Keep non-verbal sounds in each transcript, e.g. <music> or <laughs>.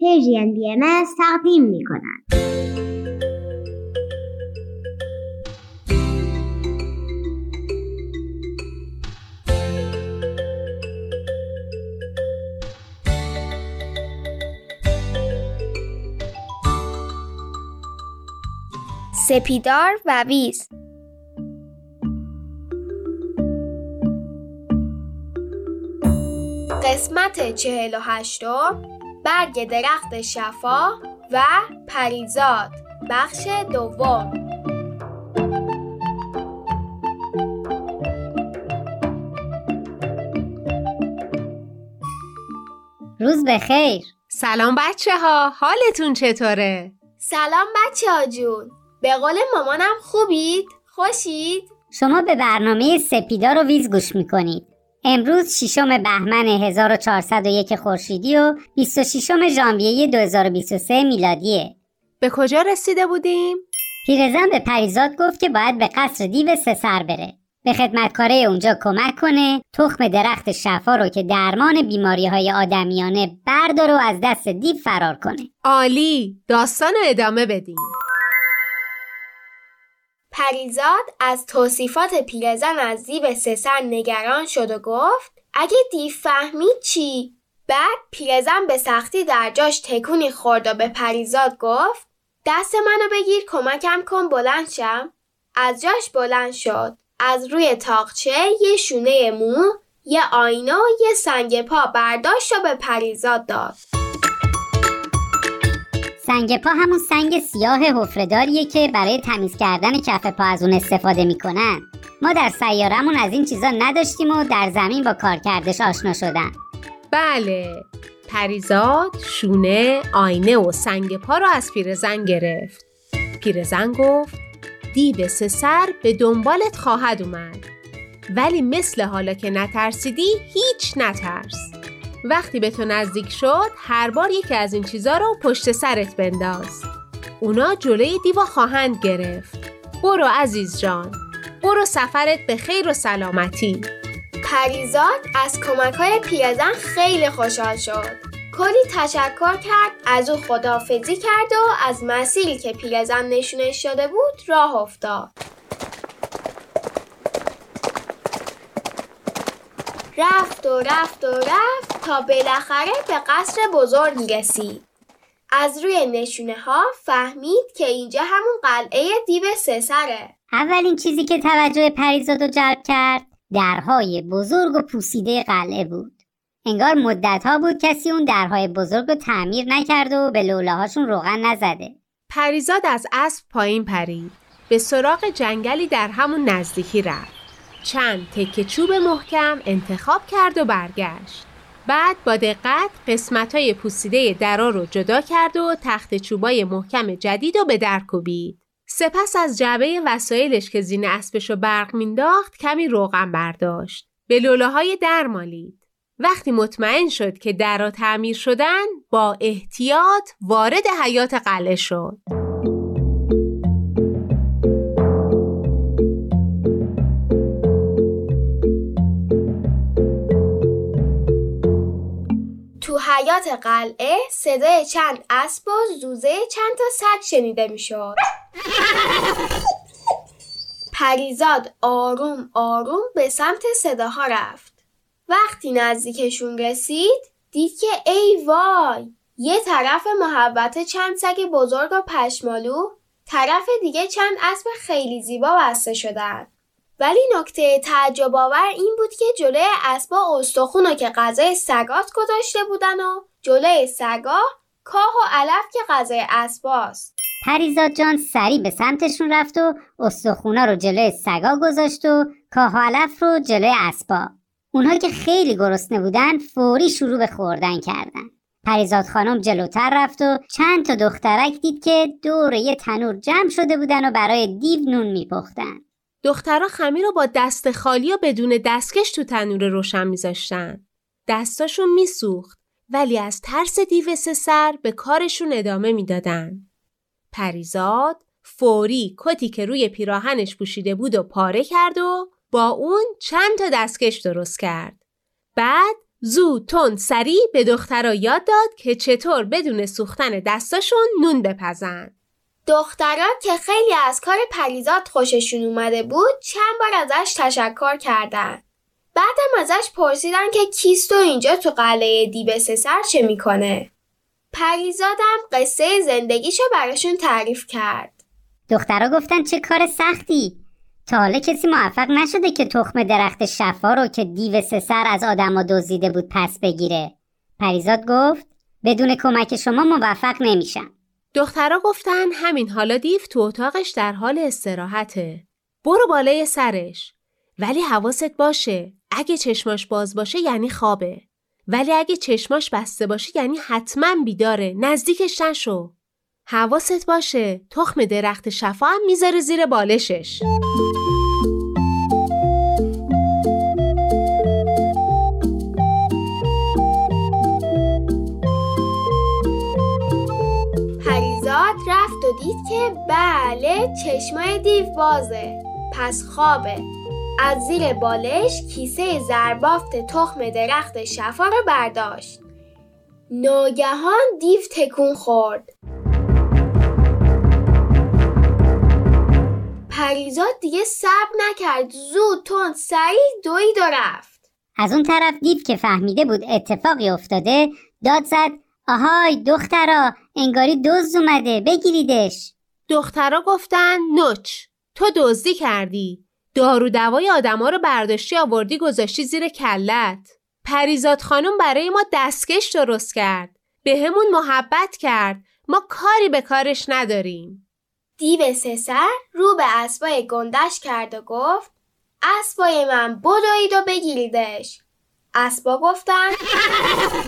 پرژین بی ام تقدیم می کند. سپیدار و ویز قسمت چهل و هشتم برگ درخت شفا و پریزاد بخش دوم روز بخیر سلام بچه ها حالتون چطوره؟ سلام بچه ها جون به قول مامانم خوبید؟ خوشید؟ شما به برنامه سپیدار و ویز گوش می‌کنید امروز ششم بهمن 1401 خورشیدی و 26 ژانویه 2023 میلادیه. به کجا رسیده بودیم؟ پیرزن به پریزاد گفت که باید به قصر دیو سه سر بره. به خدمتکاره اونجا کمک کنه تخم درخت شفا رو که درمان بیماری های آدمیانه بردار و از دست دیو فرار کنه. عالی! داستان رو ادامه بدیم. پریزاد از توصیفات پیرزن از دیو سسر نگران شد و گفت اگه دیو فهمید چی؟ بعد پیرزن به سختی در جاش تکونی خورد و به پریزاد گفت دست منو بگیر کمکم کن بلند شم. از جاش بلند شد. از روی تاقچه یه شونه مو یه آینه و یه سنگ پا برداشت و به پریزاد داد. سنگ پا همون سنگ سیاه حفرهداریه که برای تمیز کردن کف پا از اون استفاده می‌کنن. ما در سیارمون از این چیزا نداشتیم و در زمین با کارکردش آشنا شدن. بله. پریزاد شونه آینه و سنگ پا رو از پیرزن گرفت. پیرزن گفت دیو سه سر به دنبالت خواهد اومد. ولی مثل حالا که نترسیدی هیچ نترس. وقتی به تو نزدیک شد هر بار یکی از این چیزا رو پشت سرت بنداز. اونا جلوی دیوا خواهند گرفت. برو عزیز جان. برو سفرت به خیر و سلامتی. پریزاد از کمک های پیرزن خیلی خوشحال شد. کلی تشکر کرد از او خدافزی کرد و از مسیری که پیرزن نشونش شده بود راه افتاد. رفت و رفت و رفت تا بالاخره به قصر بزرگ رسید. از روی نشونه ها فهمید که اینجا همون قلعه دیو سسره اولین چیزی که توجه پریزاد رو جلب کرد درهای بزرگ و پوسیده قلعه بود. انگار مدت ها بود کسی اون درهای بزرگ رو تعمیر نکرده و به لوله روغن نزده. پریزاد از اسب پایین پرید. به سراغ جنگلی در همون نزدیکی رفت. چند تکه چوب محکم انتخاب کرد و برگشت بعد با دقت قسمت های پوسیده درا رو جدا کرد و تخت چوبای محکم جدید رو به در کوبید. سپس از جعبه وسایلش که زین اسبش رو برق مینداخت کمی روغن برداشت. به لوله های در مالید. وقتی مطمئن شد که درا تعمیر شدن با احتیاط وارد حیات قلعه شد. حیات قلعه صدای چند اسب و زوزه چند تا سگ شنیده می‌شد. پریزاد آروم آروم به سمت صداها رفت. وقتی نزدیکشون رسید دید که ای وای یه طرف محبت چند سگ بزرگ و پشمالو طرف دیگه چند اسب خیلی زیبا بسته شدن. ولی نکته تعجب آور این بود که جلوی اسبا استخون که غذای سگات گذاشته بودن و جلوی سگا کاه و علف که غذای اسباست پریزاد جان سریع به سمتشون رفت و استخونا رو جلوی سگا گذاشت و کاه و علف رو جلوی اسبا. اونها که خیلی گرسنه بودن فوری شروع به خوردن کردن. پریزاد خانم جلوتر رفت و چند تا دخترک دید که دور یه تنور جمع شده بودن و برای دیو نون میپختن. دخترها خمیر رو با دست خالی و بدون دستکش تو تنور روشن میذاشتن. دستاشون میسوخت ولی از ترس دیو سر به کارشون ادامه می‌دادن. پریزاد فوری کتی که روی پیراهنش پوشیده بود و پاره کرد و با اون چند تا دستکش درست کرد. بعد زود تند سریع به دخترا یاد داد که چطور بدون سوختن دستاشون نون بپزن. دخترا که خیلی از کار پریزاد خوششون اومده بود چند بار ازش تشکر کردن. بعدم ازش پرسیدن که کیست اینجا تو قلعه دیو سر چه می‌کنه؟ پریزادم قصه زندگیشو براشون تعریف کرد. دخترها گفتن چه کار سختی تا حالا کسی موفق نشده که تخم درخت شفا رو که دیو سه سر از آدما دزدیده بود پس بگیره پریزاد گفت بدون کمک شما موفق نمیشم دخترها گفتن همین حالا دیو تو اتاقش در حال استراحته. برو بالای سرش. ولی حواست باشه. اگه چشماش باز باشه یعنی خوابه. ولی اگه چشماش بسته باشه یعنی حتما بیداره. نزدیکش نشو. حواست باشه. تخم درخت شفا هم می‌ذاره زیر بالشش. دید که بله چشمای دیو بازه. پس خوابه. از زیر بالش کیسه زربافت تخم درخت شفا رو برداشت. ناگهان دیو تکون خورد. پریزاد دیگه صبر نکرد. زود تند سریع دوید و رفت. از اون طرف دیو که فهمیده بود اتفاقی افتاده داد زد آهای دخترا انگاری دزد اومده. بگیریدش. دخترا گفتن نوچ تو دزدی کردی. دارو دوای آدما رو برداشتی آوردی گذاشتی زیر کلت. پریزاد خانم برای ما دستکش درست کرد. به همون محبت کرد. ما کاری به کارش نداریم. دیو سسر رو به اسبای گندش کرد و گفت اسبای من بدوید و بگیریدش. اسبا گفتن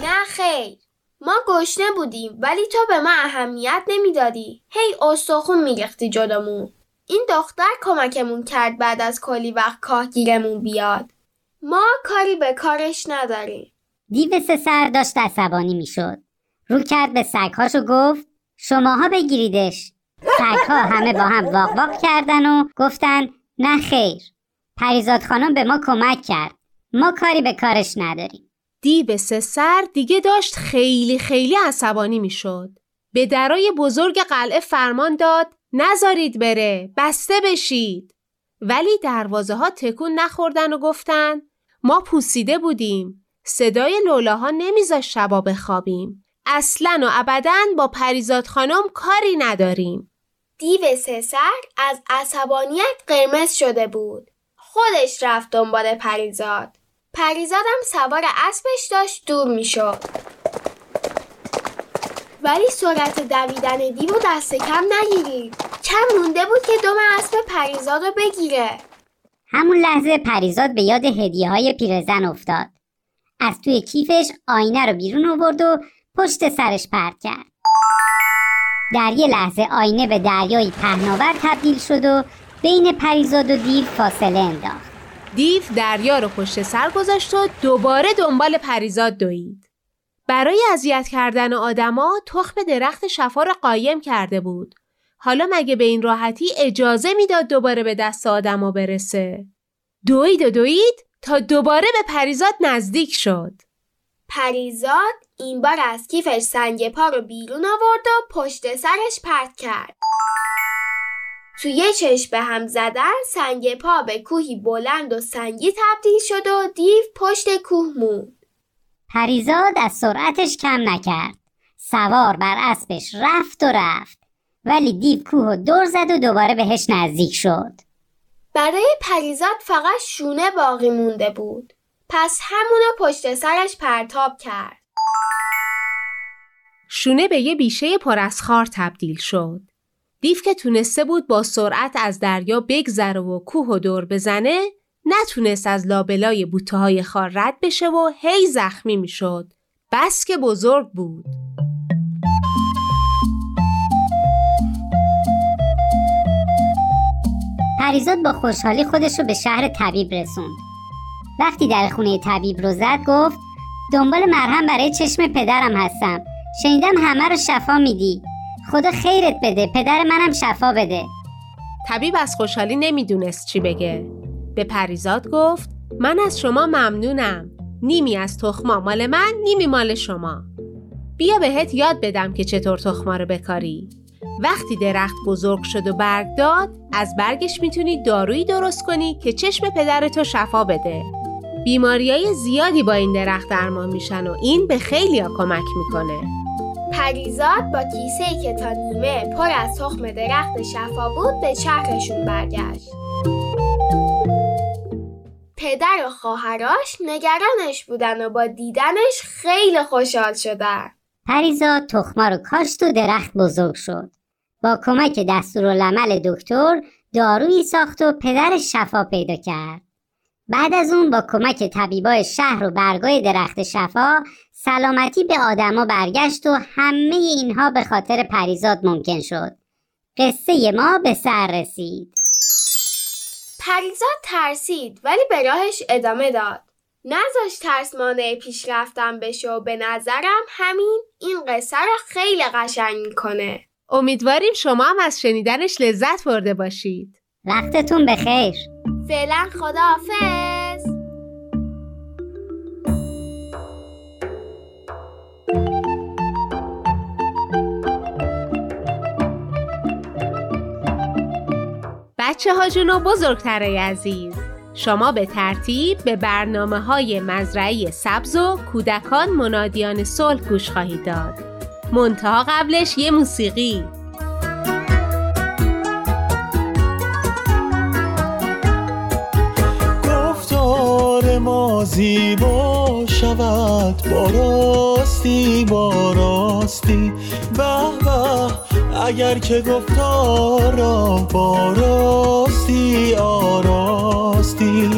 نه خیر. ما گشنه بودیم ولی تو به ما اهمیت نمی‌دادی. هی استخون میریختی جلومون. این دختر کمکمون کرد بعد از کلی وقت کاهگیرمون بیاد. ما کاری به کارش نداریم. دیو سه سر داشت عصبانی می‌شد. رو کرد به سگهاش و گفت شماها بگیریدش. سگها همه با هم واق واق کردن و گفتن نه خیر. پریزاد خانم به ما کمک کرد. ما کاری به کارش نداریم. دیو سه سر دیگه داشت خیلی خیلی عصبانی می‌شد. به درای بزرگ قلعه فرمان داد نذارید بره بسته بشید. ولی دروازه ها تکون نخوردن و گفتن ما پوسیده بودیم صدای لولاها نمیذاش شبا بخوابیم. اصلا و ابدا با پریزاد خانم کاری نداریم. دیو سسر از عصبانیت قرمز شده بود. خودش رفت دنبال پریزاد. پریزادم سوار اسبش داشت دور می‌شد. ولی سرعت دویدن دیو دست کم نگیرید کم مونده بود که دم اسب پریزاد رو بگیره. همون لحظه پریزاد به یاد هدیه های پیرزن افتاد. از توی کیفش آینه رو بیرون آورد و پشت سرش پرت کرد. در یه لحظه آینه به دریایی پهناور تبدیل شد و بین پریزاد و دیو فاصله انداخت. دیو دریا رو پشت سر گذاشت و دوباره دنبال پریزاد دوید. برای اذیت کردن آدما تخم درخت شفا را قایم کرده بود. حالا مگه به این راحتی اجازه می‌داد دوباره به دست آدما برسه؟ دوید و دوید تا دوباره به پریزاد نزدیک شد. پریزاد این بار از کیفش سنگ پا رو بیرون آورد و پشت سرش پرت کرد. تو یه چشم به هم زدن سنگ پا به کوهی بلند و سنگی تبدیل شد و دیو پشت کوه موند. پریزاد از سرعتش کم نکرد. سوار بر اسبش رفت و رفت. ولی دیو کوه و دور زد و دوباره بهش نزدیک شد. برای پریزاد فقط شونه باقی مونده بود. پس همونو پشت سرش پرتاب کرد. شونه به یه بیشه پر از خار تبدیل شد. دیو که تونسته بود با سرعت از دریا بگذره و کوه و دور بزنه نتونست از لابلای بوته های خار رد بشه و هی زخمی می‌شد. بس که بزرگ بود. پریزاد با خوشحالی خودش رو به شهر طبیب رسوند. وقتی در خونه طبیب رو زد گفت دنبال مرهم برای چشم پدرم هستم. شنیدم همه رو شفا میدی. خدا خیرت بده. پدر منم شفا بده. طبیب از خوشحالی نمی‌دونست چی بگه. به پریزاد گفت من از شما ممنونم. نیمی از تخما مال من نیمی مال شما. بیا بهت یاد بدم که چطور تخما رو بکاری. وقتی درخت بزرگ شد و برگ داد از برگش می‌تونی دارویی درست کنی که چشم پدرتو شفا بده. بیماریای زیادی با این درخت درمان میشن و این به خیلیا کمک می‌کنه. پریزاد با کیسه که تا نیمه پر از تخم درخت شفا بود به چرخشون برگشت. پدر و خواهراش نگرانش بودن و با دیدنش خیلی خوشحال شدن. پریزاد تخما رو کاشت و درخت بزرگ شد. با کمک دستورالعمل دکتر دارویی ساخت و پدرش شفا پیدا کرد. بعد از اون با کمک طبیبای شهر و برگای درخت شفا سلامتی به آدما برگشت و همه اینها به خاطر پریزاد ممکن شد. قصه ما به سر رسید. پریزاد ترسید ولی به راهش ادامه داد. نذاش ترس مانع پیشرفتم بشه و به نظرم همین این قصه رو خیلی قشنگ می‌کنه. امیدواریم شما هم از شنیدنش لذت برده باشید. وقتتون بخیر فعلا خداحافظ. بچه ها جون و بزرگترای عزیز. شما به ترتیب به برنامه های مزرعی سبز و کودکان منادیان صلح گوش خواهید داد. منتها قبلش یه موسیقی. ما زیبا شود با راستی با راستی. به به اگر که گفتارا با راستی آراستی.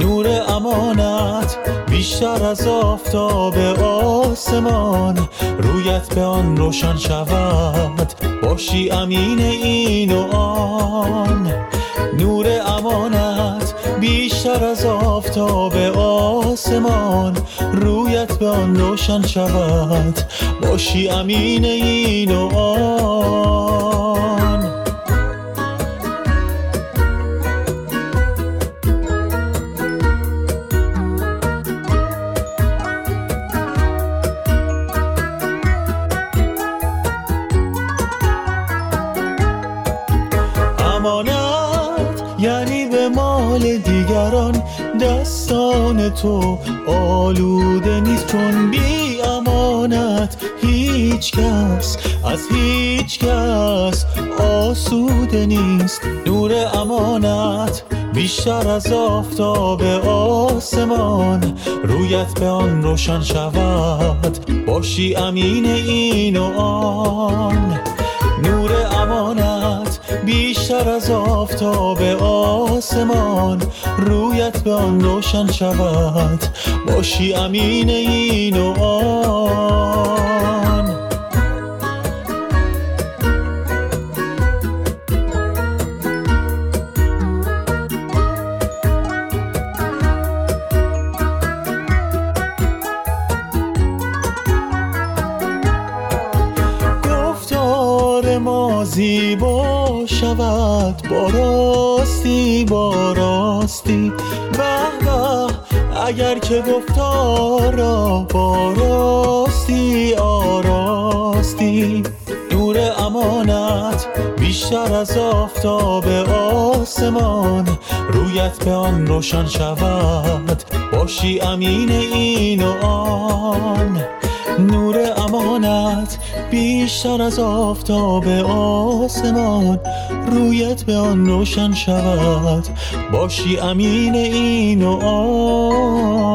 نور امانت بیشتر از آفتاب آسمان. رویت به آن روشن شود باشی امین این و آن. نور امانت بیشتر از آفتاب آسمان رویت به آن روشن شود. باشی امین این و آن. دستان تو آلوده نیست چون بی امانت هیچ کس از هیچ کس آسوده نیست. نور امانت بیشتر از آفتاب آسمان رویت به آن روشن شود. باشی امین این و آن. بیشتر از آفتاب آسمان رویت به آن روشن شود. باشی امین این و آن. گفتار ما زیبا با راستی با راستی. به اگر که گفتارا با راستی آراستی. نور امانت بیشتر از آفتاب آسمان. رویت به آن روشن شود. باشی امین این و آن. نور امانت بیشتر از آفتاب آسمان. رویت به آن روشن شود. باشی امین این و آن.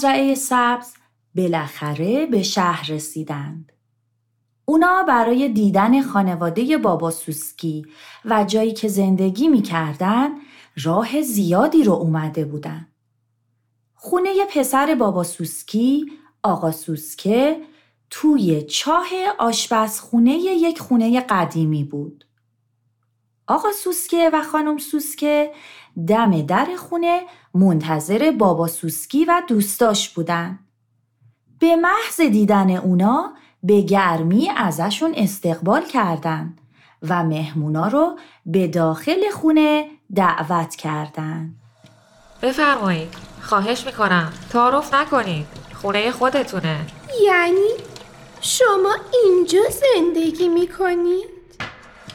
مزرعه سبز بالاخره به شهر رسیدند. اونا برای دیدن خانواده بابا سوسکی و جایی که زندگی می‌کردن راه زیادی رو اومده بودن. خونه پسر بابا سوسکی، آقا سوسکه، توی چاه آشپزخونه یک خونه قدیمی بود. آقا سوسکه و خانم سوسکه دم در خونه منتظر بابا سوسکی و دوستاش بودن. به محض دیدن اونا به گرمی ازشون استقبال کردن و مهمونا رو به داخل خونه دعوت کردن. بفرمایید خواهش می‌کنم تعارف نکنید خونه خودتونه یعنی شما اینجا زندگی می‌کنید؟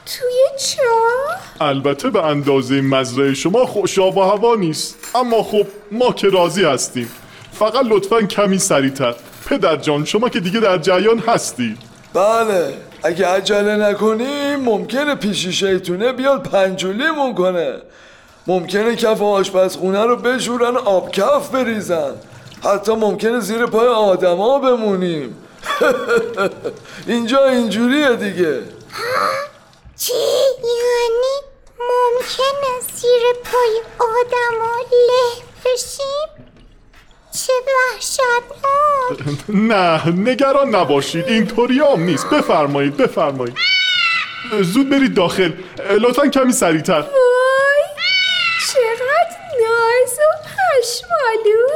توی چاه؟ البته به اندازه مزرعه شما خوش و هوا نیست. اما خب ما که راضی هستیم. فقط لطفا کمی سریعتر. پدر جان شما که دیگه در جریان هستی. بله. اگه عجله نکنیم ممکنه پیشی شیطونه بیاد پنجولیمون کنه. ممکنه کف آشپزخونه رو بشورن آب کف بریزن. حتی ممکنه زیر پای آدما بمونیم. <laughs> اینجا اینجوریه دیگه. چی؟ یعنی ممکنه زیر پای آدم له بشیم؟ چه وحشتناک <laughs> نه نگران نباشید اینطوری هم نیست. بفرمایید بفرمایید. زود برید داخل. لطفا کمی سریعتر. وای چقدر ناز و پشمالوه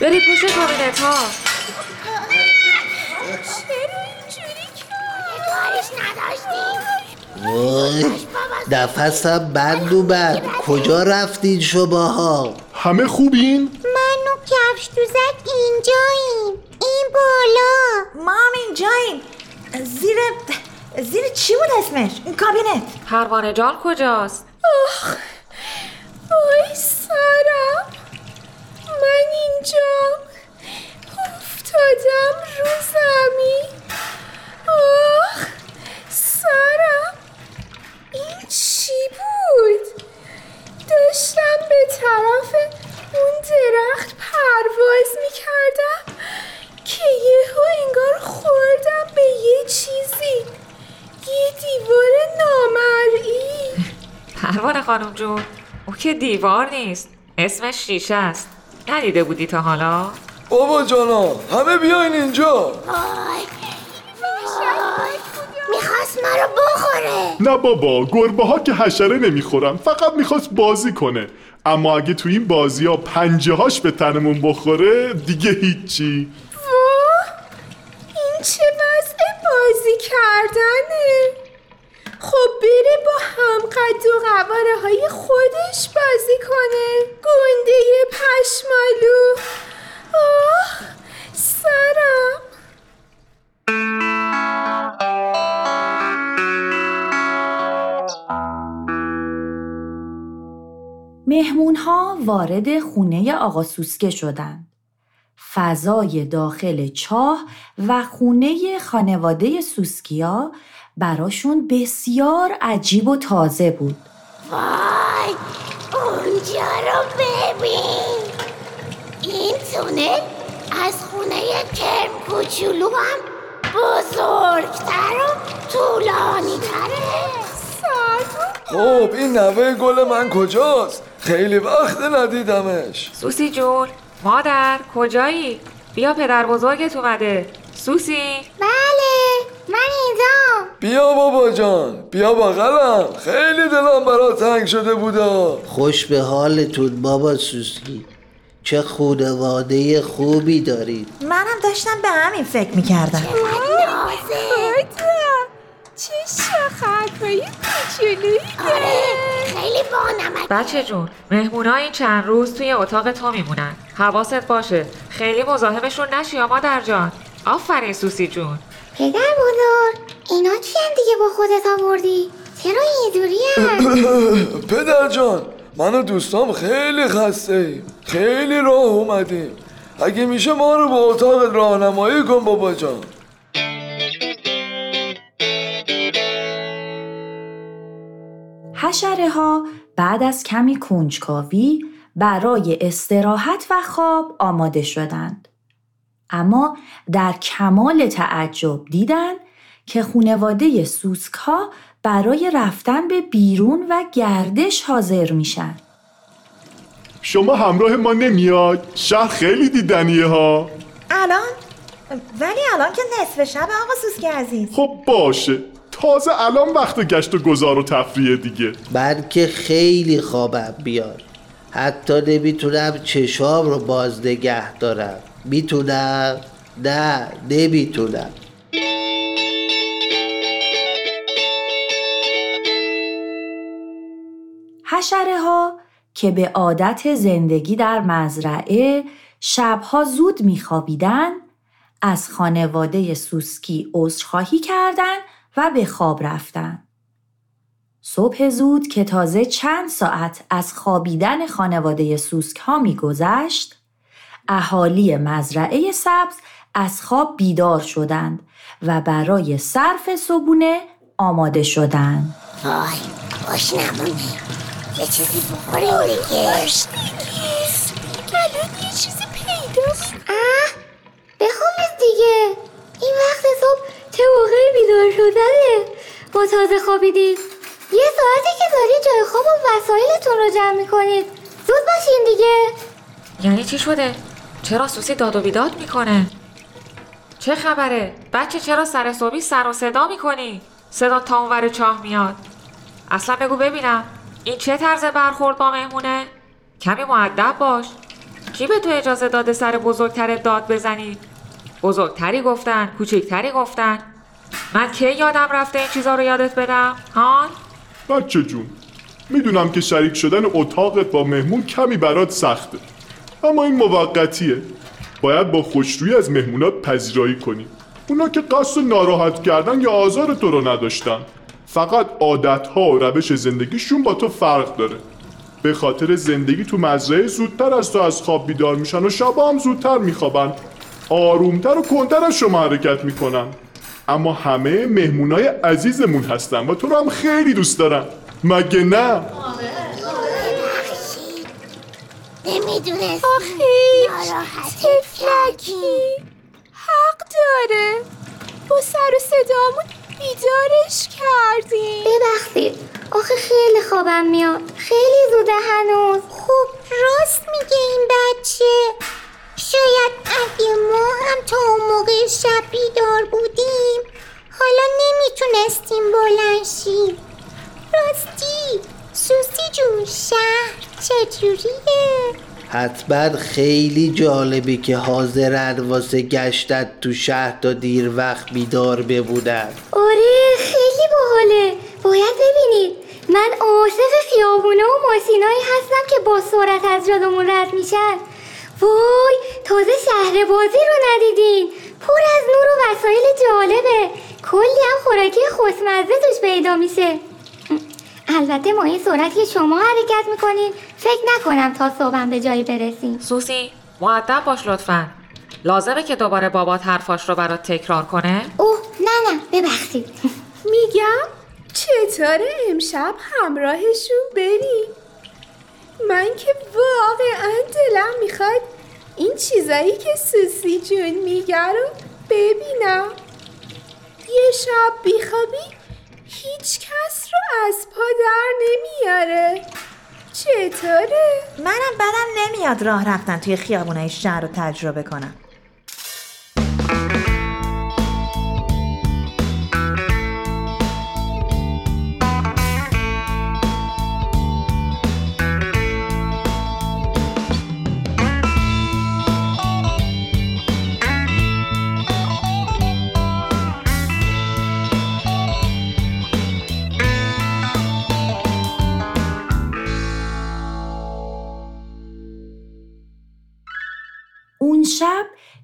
برید پشت کابینت ها نداشتیم وای نفسم بند اومد کجا رفتین شماها؟ همه خوبین؟ من و کفش دوزک اینجاییم. این بالا. ما هم اینجاییم. زیر زیر چی بود اسمش؟ این کابینت. پروانه جان کجاست سرم من اینجام افتادم رو زمین آخ سرم این چی بود داشتم به طرف اون درخت پرواز می‌کردم که یهو انگار خوردم به یه چیزی یه دیوار نامرئی پروانه خانم جون او که دیوار نیست. اسمش شیشه است. ندیده بودی تا حالا؟ بابا جانا همه بیاین اینجا. می‌خواست ما رو بخوره. نه بابا گربه ها که حشره نمی‌خورن فقط می‌خواست بازی کنه. اما اگه تو این بازی ها پنجه هاش به تنمون بخوره دیگه هیچی. مهمون ها وارد خونه آقا سوسکه شدند. فضای داخل چاه و خونه خانواده سوسکیا براشون بسیار عجیب و تازه بود. وای اونجا رو ببین این تونل از خونه کرم کوچولو هم بزرگتر و طولانی تره خب این نوه گل من کجاست خیلی وقت ندیدمش. سوسی جون مادر کجایی؟ بیا پدر بزرگت اومده. سوسی. بله من اینجا بیا بابا جان بیا بغلم. خیلی دلم برات تنگ شده بودا. خوش به حالتون بابا سوسکی چه خونواده خوبی دارید. منم داشتم به همین فکر می‌کردم. چه شخصهای کوچولویی آره خیلی بانمک بچه جون مهمونا این چند روز توی اتاق تو میمونن. حواست باشه خیلی مزاحمشون نشی یا مادر جان. آفرین سوسی جون. پدر بزرگ اینا چی هم دیگه با خودت آوردی؟ چرا اینجوری <coughs> پدر جان من و دوستام خیلی خسته ایم. خیلی راه اومدیم. اگه میشه ما رو به اتاق راهنمایی کن بابا جان. حشره ها بعد از کمی کنجکاوی برای استراحت و خواب آماده شدند. اما در کمال تعجب دیدن که خونواده سوسکا برای رفتن به بیرون و گردش حاضر میشن. شما همراه ما نمیاد؟ شهر خیلی دیدنیه ها. الان؟ ولی الان که نصف شب آقا سوسکی عزیز. خب باشه. تازه الان وقت گشت و گذار و تفریه دیگه. من که خیلی خوابم بیاد. حتی نمی‌تونم چشام رو باز نگه دارم. می‌تونم؟ نه نمی‌تونم. حشره ها که به عادت زندگی در مزرعه شبها زود میخوابیدن از خانواده سوسکی عذرخواهی کردند و به خواب رفتن. صبح زود که تازه چند ساعت از خوابیدن خانواده سوسک ها میگذشت اهالی مزرعه سبز از خواب بیدار شدند و برای صرف صبونه آماده شدند. وای باش نمونه یه چیزی بخوریم دیگه یه چیزی پیداست اه بخوابید دیگه این وقت صبح چه شدنه با تازه خوابیدید یه ساعتی که داری جای خواب و وسایلتون رو جمع می‌کنید زود باشین دیگه یعنی چی شده؟ چرا سوسی داد و بیداد می‌کنه؟ چه خبره؟ بچه چرا سر صبحی سر و صدا می‌کنی؟ صدا تا اونور چاه میاد اصلا بگو ببینم این چه طرز برخورد با مهمونه؟ کمی معدب باش کی به تو اجازه داده سر بزرگتر داد بزنی؟ بزرگتری گفتن کوچکتری گفتن من کی یادم رفته این چیزا رو یادت بدم؟ هان؟ بچه جون می‌دونم که شریک شدن اتاقت با مهمون کمی برات سخته اما این موقتیه. باید با خوشرویی از مهمونات پذیرایی کنی. اونا که قصد ناراحت کردن یا آزار تو رو نداشتن. فقط عادتها و روش زندگیشون با تو فرق داره. به خاطر زندگی تو مزرعه زودتر از تو از خواب بیدار میشن و شبا هم زودتر میخوابن. آرومتر و کنتر از شما حرکت می‌کنن. اما همه مهمونای عزیزمون هستن و تو رو هم خیلی دوست دارن مگه نه؟ نمی‌دونست آخه ناراحت تفلکی حق داره. با سر و صدامون بیدارش کردیم. ببخشید. آخه خیلی خوابم میاد. خیلی زوده هنوز. خب راست میگه این بچه. شاید اگه ما هم تا اون موقع شب بیدار بودیم حالا نمی‌تونستیم بلند شیم. راستی سوسی جون شهر چجوریه؟ حتما خیلی جالبی که حاضرن واسه گشتن تو شهر تا دیر وقت بیدار بمونن آره خیلی باحاله. باید ببینید من عاشق خیابونه و ماشینایی هستم که با سرعت از جلومون رد میشن. وای تازه شهر بازی رو ندیدین. پر از نور و وسایل جالبه. کلی هم خوراکی خوشمزه توش پیدا میشه. البته ما این سرعت که شما حرکت می‌کنین فکر نکنم تا صبحم به جایی برسیم. سوسی معدب باش لطفا. لازمه که دوباره بابات حرفاش رو برات تکرار کنه؟ اوه نه نه ببخشید. میگم چطوره امشب همراهشون بریم؟ من که واقعا دلم می‌خواد این چیزایی که سوسی جون میگه ببینم. یه شب بیخوابی هیچ کس رو از پا در نمیاره. چطوره؟ منم بدم نمیاد راه رفتن توی خیابونای شهر رو تجربه کنم.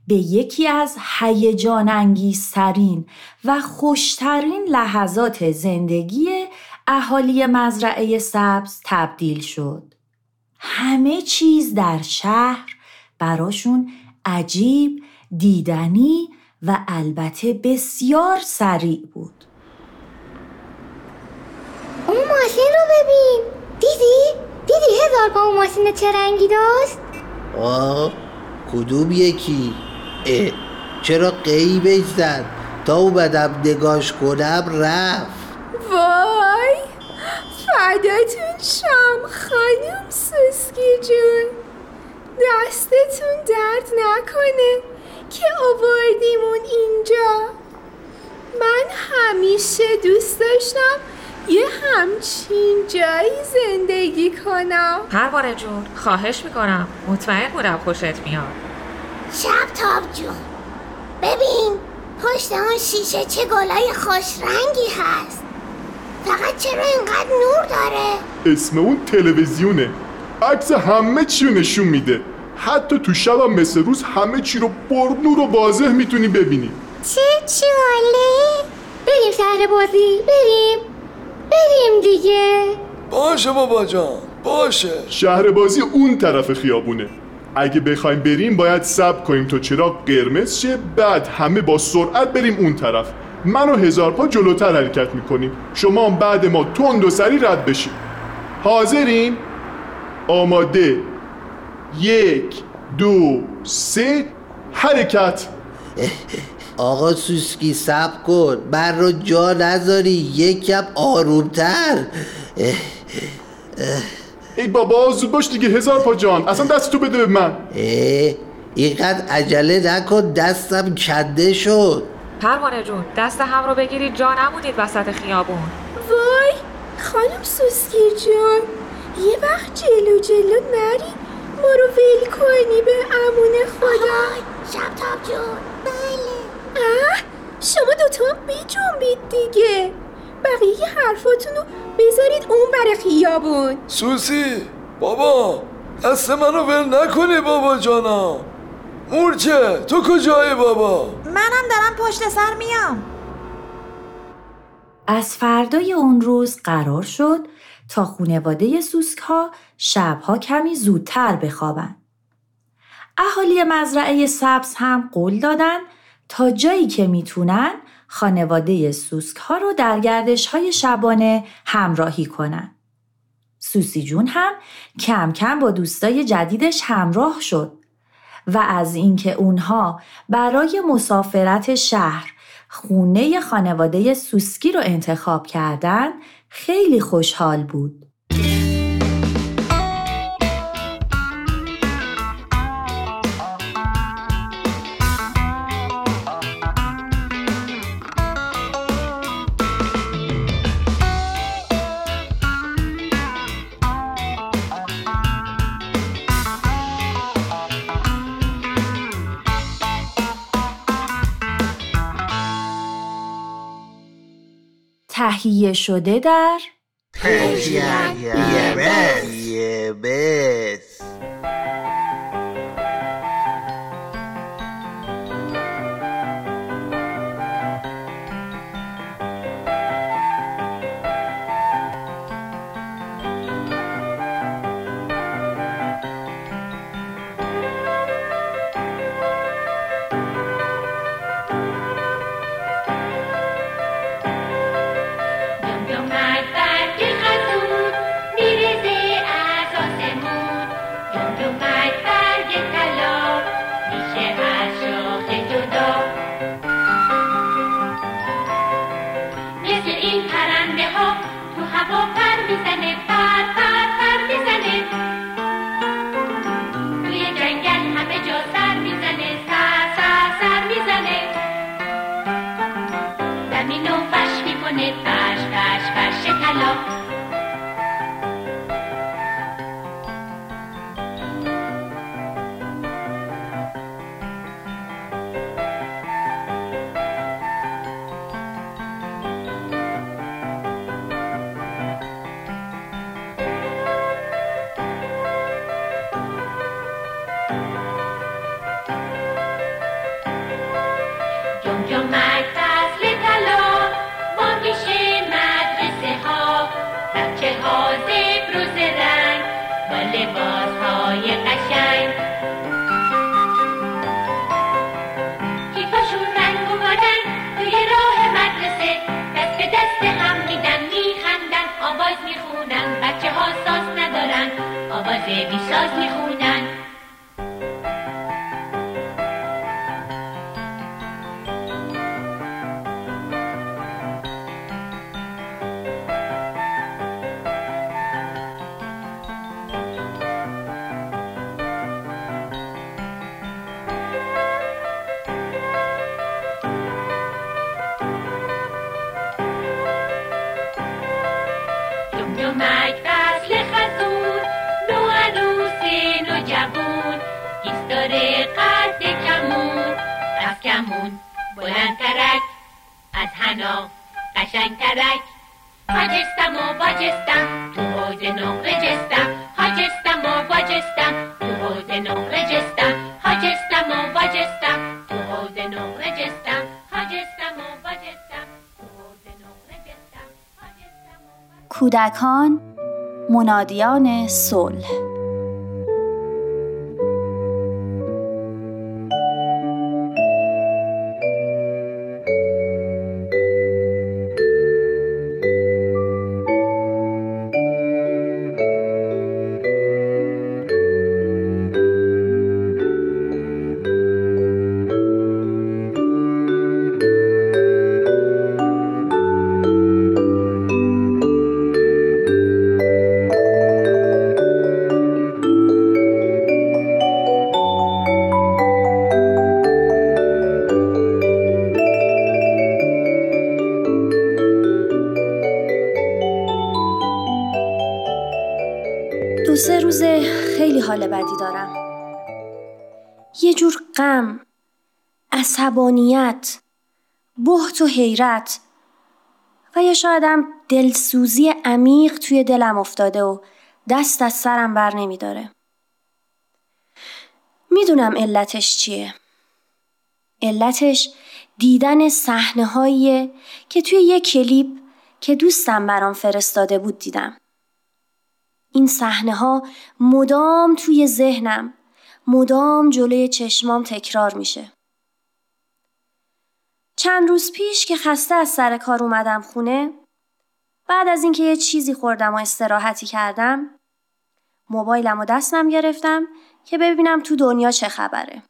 به یکی از هیجان انگیزترین و خوشترین لحظات زندگی اهالی مزرعه سبز تبدیل شد. همه چیز در شهر براشون عجیب، دیدنی و البته بسیار سریع بود. اون ماشین رو ببین دیدی؟ دیدی هزار پا اون ماشین چه رنگی داشت؟ آه کدوم یکی اه چرا قیبش زد؟ تا اومدم نگاش کنم رفت. وای فداتون شم خانم سوسکی جون. دستتون درد نکنه که آوردیمون اینجا. من همیشه دوست داشتم یه همچین جایی زندگی کنم. پروانه جون خواهش می‌کنم. مطمئن بودم خوشت میاد. شب تاب جون. ببین پشت اون شیشه چه گلای خوش رنگی هست. فقط چرا اینقدر نور داره؟ اسم اون تلویزیونه. عکس همه چی رو نشون میده. حتی تو شب هم مثل روز همه چی رو پرنور و واضح می‌تونی ببینی. چه جاله بریم شهر بازی بریم. بریم دیگه. باشه بابا جان باشه. شهر بازی اون طرف خیابونه. اگه بخوایم بریم باید صبر کنیم تا چراغ قرمز شه بعد همه با سرعت بریم اون طرف. من و هزار پا جلوتر حرکت می‌کنیم. شما هم بعد ما تند و سری رد بشید حاضرین؟ آماده. یک دو سه. حرکت. آقا سوسکی سب کن. من رو جا نذاری. یکم آرومتر. اه، ای بابا زود باش دیگه. هزار پا جان. اصلا دست تو بده به من. اه، اینقدر عجله نکن. دستم کنده شد. پروانه جون دست هم رو بگیرید. جا نمونید وسط خیابون. وای خانم سوسکی جون یه وقت جلو جلو نری. ما رو ول کنی به امون خدا. شب تاب جون. بله. اه شما دوتا هم بیجنبید دیگه. بقیه حرفاتون رو بذارید اون بر خیابون. سوسی بابا دست منو ول نکنی بابا جانا. مورچه تو کجایی بابا؟ منم دارم پشت سر میام. از فردای اون روز قرار شد تا خونواده سوسک ها شبها کمی زودتر بخوابن. اهالی مزرعه سبز هم قول دادن تا جایی که می‌تونن خانواده سوسک ها رو در گردش های شبانه همراهی کنن. سوسی جون هم کم کم با دوستای جدیدش همراه شد و از اینکه اونها برای مسافرت شهر خونه خانواده سوسکی رو انتخاب کردن خیلی خوشحال بود. تهیه شده در یه های قشنگ کیفاشون رنگ و بادن توی راه مدرسه دست به دست هم میدن میخندن آواز می‌خونن بچه ها ساز ندارن آواز بیساز می‌خونن قشنگترک حاجستم و تو نقره جستم و تو نقره جستم و تو نقره جستم کودکان منادیان صلح. حیرت و یا شایدم دلسوزی عمیق توی دلم افتاده و دست از سرم بر نمی داره. می‌دونم علتش چیه. علتش دیدن صحنه هاییه که توی یه کلیپ که دوستم برام فرستاده بود دیدم. این صحنه ها مدام توی ذهنم مدام جلوی چشمام تکرار میشه. چند روز پیش که خسته از سر کار اومدم خونه بعد از اینکه یه چیزی خوردم و استراحتی کردم موبایلم و دستم گرفتم که ببینم تو دنیا چه خبره.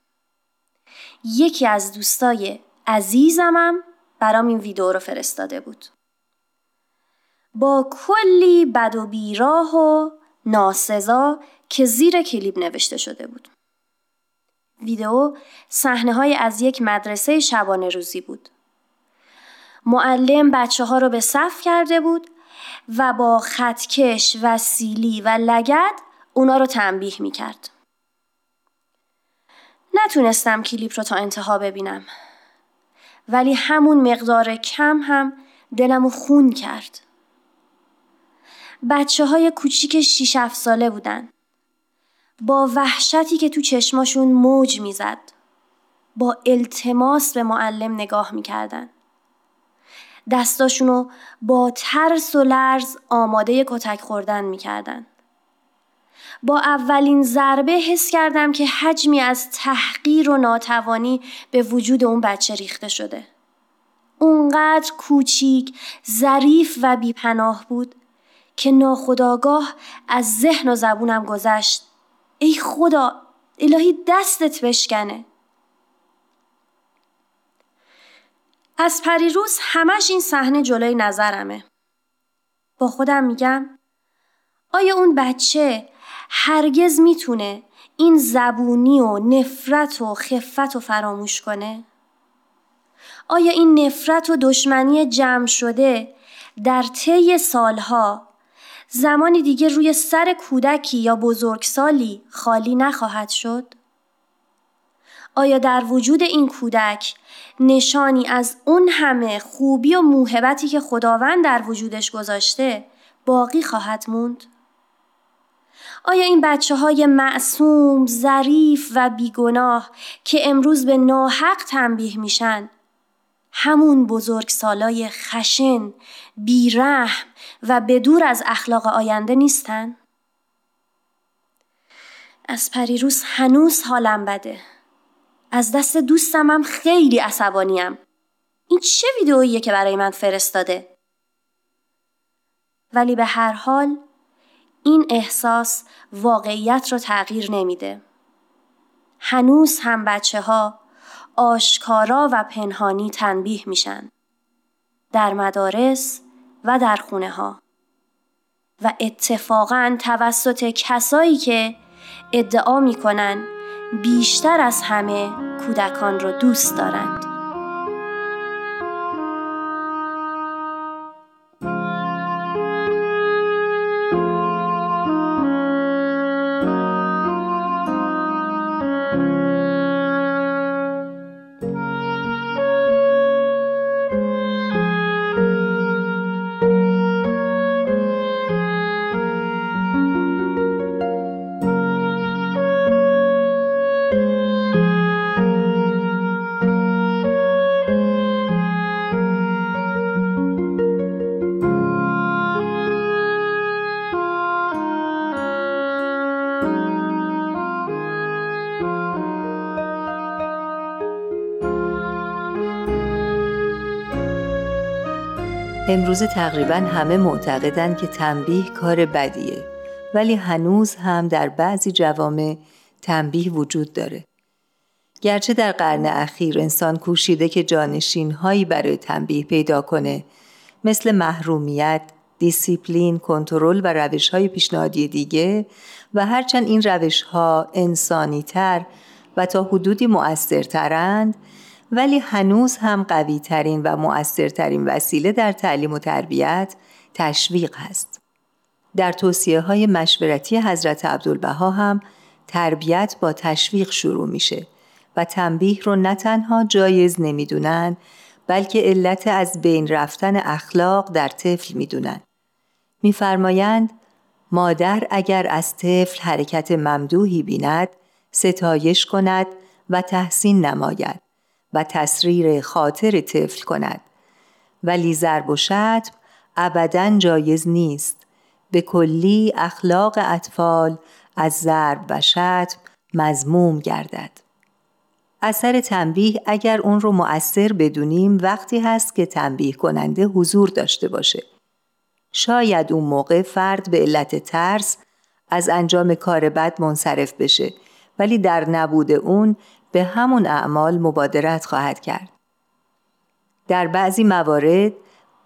یکی از دوستای عزیزمم برام این ویدیو رو فرستاده بود. با کلی بد و بیراه و ناسزا که زیر کلیپ نوشته شده بود. ویدئو صحنه های از یک مدرسه شبانه روزی بود. معلم بچه ها رو به صف کرده بود و با خطکش و سیلی و لگد اونا رو تنبیه می کرد. نتونستم کلیپ رو تا انتها ببینم. ولی همون مقدار کم هم دلمو خون کرد. بچه های کوچیک 6 7 ساله بودن. با وحشتی که تو چشماشون موج می‌زد. با التماس به معلم نگاه می‌کردن. دستاشونو با ترس و لرز آماده کتک خوردن می‌کردن. با اولین ضربه حس کردم که حجمی از تحقیر و ناتوانی به وجود اون بچه ریخته شده. اونقدر کوچیک، ظریف و بیپناه بود که ناخداگاه از ذهن و زبونم گذشت ای خدا الهی دستت بشکنه از پریروز همش این صحنه جلوی نظرمه با خودم میگم آیا اون بچه هرگز می‌تونه این زبونی و نفرت و خفت و فراموش کنه؟ آیا این نفرت و دشمنی جمع شده در طی سالها زمانی دیگه روی سر کودکی یا بزرگسالی خالی نخواهد شد؟ آیا در وجود این کودک نشانی از اون همه خوبی و موهبتی که خداوند در وجودش گذاشته باقی خواهد موند؟ آیا این بچه های معصوم، ظریف و بیگناه که امروز به ناحق تنبیه میشن همون بزرگ سالای خشن، بیرحم و بدور از اخلاق آینده نیستن؟ از پریروز هنوز حالم بده. از دست دوستم هم خیلی عصبانیم. این چه ویدئوییه که برای من فرستاده؟ ولی به هر حال این احساس واقعیت رو تغییر نمیده. هنوز هم بچه ها آشکارا و پنهانی تنبیه میشن. در مدارس و در خونه ها. و اتفاقا توسط کسایی که ادعا می‌کنن بیشتر از همه کودکان رو دوست دارند. امروز تقریبا همه معتقدند که تنبیه کار بدیه ولی هنوز هم در بعضی جوامع تنبیه وجود داره. گرچه در قرن اخیر انسان کوشیده که جانشین هایی برای تنبیه پیدا کنه مثل محرومیت، دیسیپلین، کنترل و روش های پیشنهادی دیگه و هرچند این روش ها انسانی تر و تا حدودی مؤثرترند ولی هنوز هم قوی ترین و مؤثرترین وسیله در تعلیم و تربیت تشویق هست. در توصیه های مشورتی حضرت عبدالبها هم تربیت با تشویق شروع میشه و تنبیه رو نه تنها جایز نمی‌دونن بلکه علت از بین رفتن اخلاق در طفل می‌دونن. میفرمایند مادر اگر از طفل حرکت ممدوحی بیند ستایش کند و تحسین نماید و تسریر خاطر طفل کند. ولی ضرب و شتم ابدا جایز نیست. به کلی اخلاق اطفال از ضرب و شتم مزموم گردد. اثر تنبیه اگر اون رو مؤثر بدونیم وقتی هست که تنبیه کننده حضور داشته باشه. شاید اون موقع فرد به علت ترس از انجام کار بد منصرف بشه ولی در نبود اون به همون اعمال مبادرت خواهد کرد. در بعضی موارد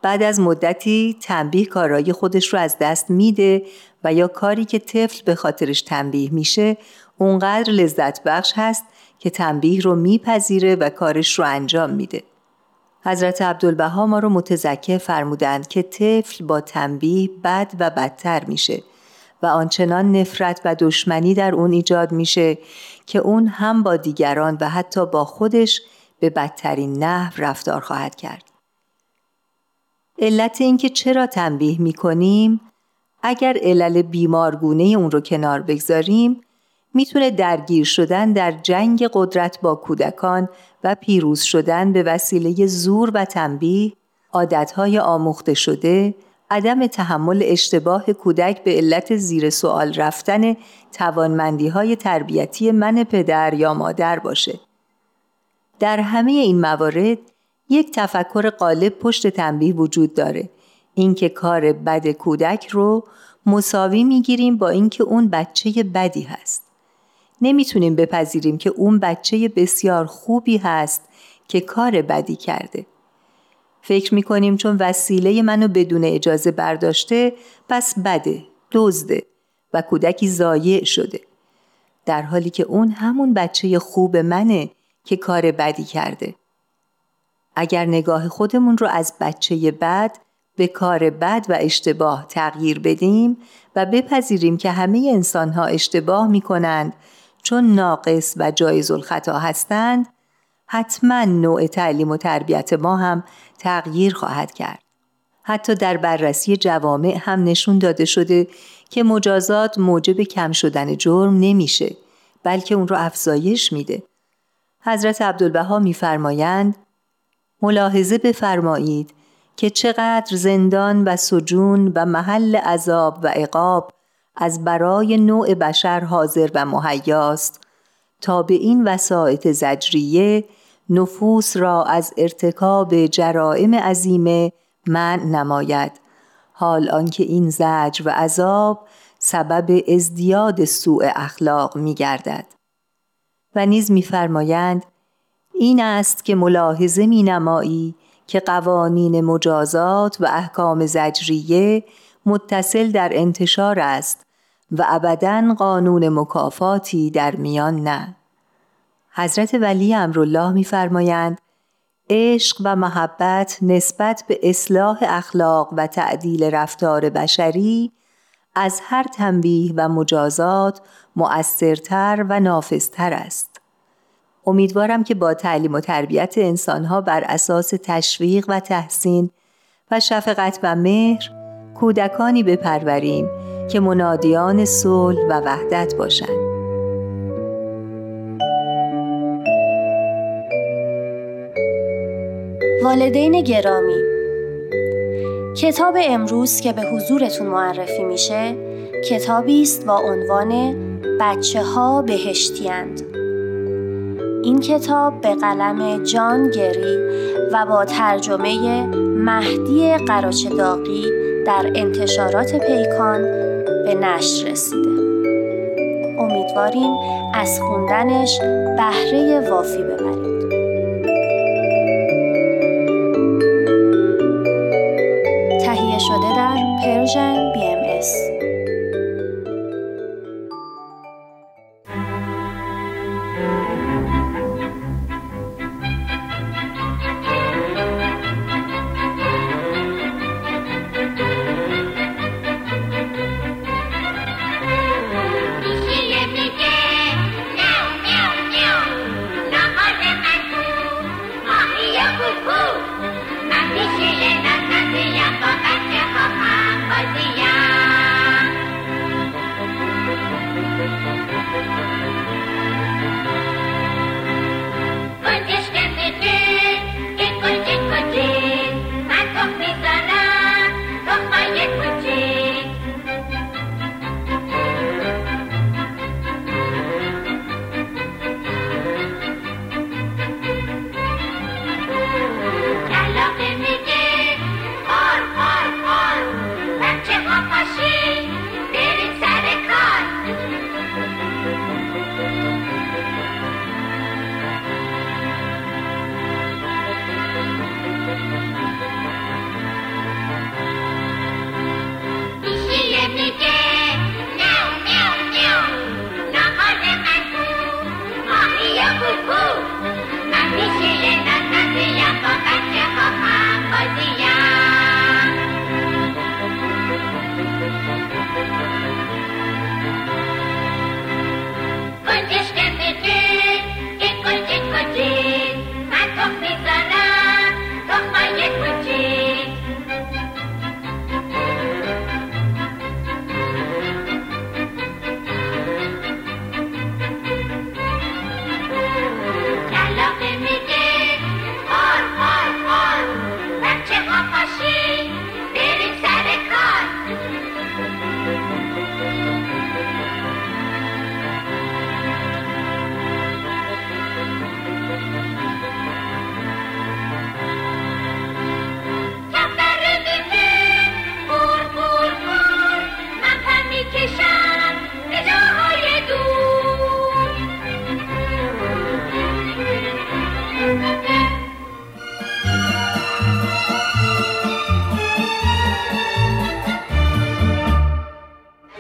بعد از مدتی تنبیه کارهای خودش رو از دست میده و یا کاری که طفل به خاطرش تنبیه میشه اونقدر لذت بخش هست که تنبیه رو میپذیره و کارش رو انجام میده. حضرت عبدالبها ما رو متذکر فرمودند که طفل با تنبیه بد و بدتر میشه و آنچنان نفرت و دشمنی در اون ایجاد میشه که اون هم با دیگران و حتی با خودش به بدترین نحو رفتار خواهد کرد. علت اینکه چرا تنبیه می‌کنیم اگر علل بیمارگونه اون رو کنار بگذاریم می‌تونه درگیر شدن در جنگ قدرت با کودکان و پیروز شدن به وسیله زور و تنبیه عادتهای آموخته شده عدم تحمل اشتباه کودک به علت زیر سوال رفتن توانمندی های تربیتی من پدر یا مادر باشه. در همه این موارد یک تفکر غالب پشت تنبیه وجود داره. اینکه کار بد کودک رو مساوی می‌گیریم با اینکه اون بچه بدی هست. نمی‌تونیم بپذیریم که اون بچه بسیار خوبی هست که کار بدی کرده. فکر می‌کنیم چون وسیله منو بدون اجازه برداشته پس بده، دزده و کودکی زایع شده. در حالی که اون همون بچه خوب منه که کار بدی کرده. اگر نگاه خودمون رو از بچه بد به کار بد و اشتباه تغییر بدیم و بپذیریم که همه انسان ها اشتباه می کنند چون ناقص و جایز الخطا هستند حتما نوع تعلیم و تربیت ما هم تغییر خواهد کرد. حتی در بررسی جوامع هم نشون داده شده که مجازات موجب کم شدن جرم نمیشه بلکه اون رو افزایش میده. حضرت عبدالبها میفرمایند ملاحظه بفرمایید که چقدر زندان و سجون و محل عذاب و عقاب از برای نوع بشر حاضر و مهیاست تا به این وسایط زجریه نفوس را از ارتکاب جرائم عظیمه من نماید حال آنکه این زجر و عذاب سبب ازدیاد سوء اخلاق می گردد. و نیز میفرمایند این است که ملاحظه می نمایی که قوانین مجازات و احکام زجریه متصل در انتشار است و ابدا قانون مکافاتی در میان نه. حضرت ولی امرالله میفرمایند عشق و محبت نسبت به اصلاح اخلاق و تعدیل رفتار بشری از هر تنبیه و مجازات مؤثرتر و نافذتر است. امیدوارم که با تعلیم و تربیت انسانها بر اساس تشویق و تحسین و شفقت و مهر کودکانی بپروریم که منادیان صلح و وحدت باشند. والدین گرامی. کتاب امروز که به حضورتون معرفی میشه کتابی است با عنوان بچه ها بهشتیند این کتاب به قلم جان گری و با ترجمه مهدی قراچه داغی در انتشارات پیکان به نشر رسیده. امیدواریم از خوندنش بهره وافی ببرید.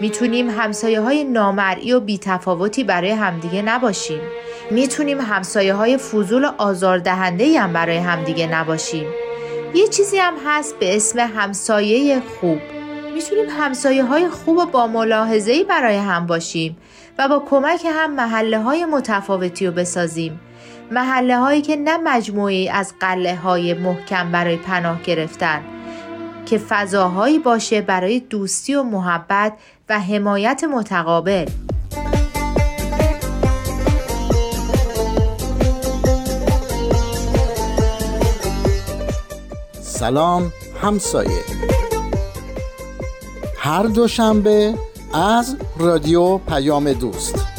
می‌تونیم همسایه های نامرئی و بیتفاوتی برای همدیگه نباشیم. می‌تونیم همسایه های فضول و آزاردهنده هم برای همدیگه نباشیم. یه چیزی هم هست به اسم همسایه خوب. می‌تونیم همسایه های خوب و با ملاحظه‌ای برای هم باشیم و با کمک هم محله های متفاوتی رو بسازیم. محله هایی که نه مجموعی از قله های محکم برای پناه گرفتن که فضاهایی باشه برای دوستی و محبت و حمایت متقابل. سلام همسایه. هر دوشنبه از رادیو پیام دوست.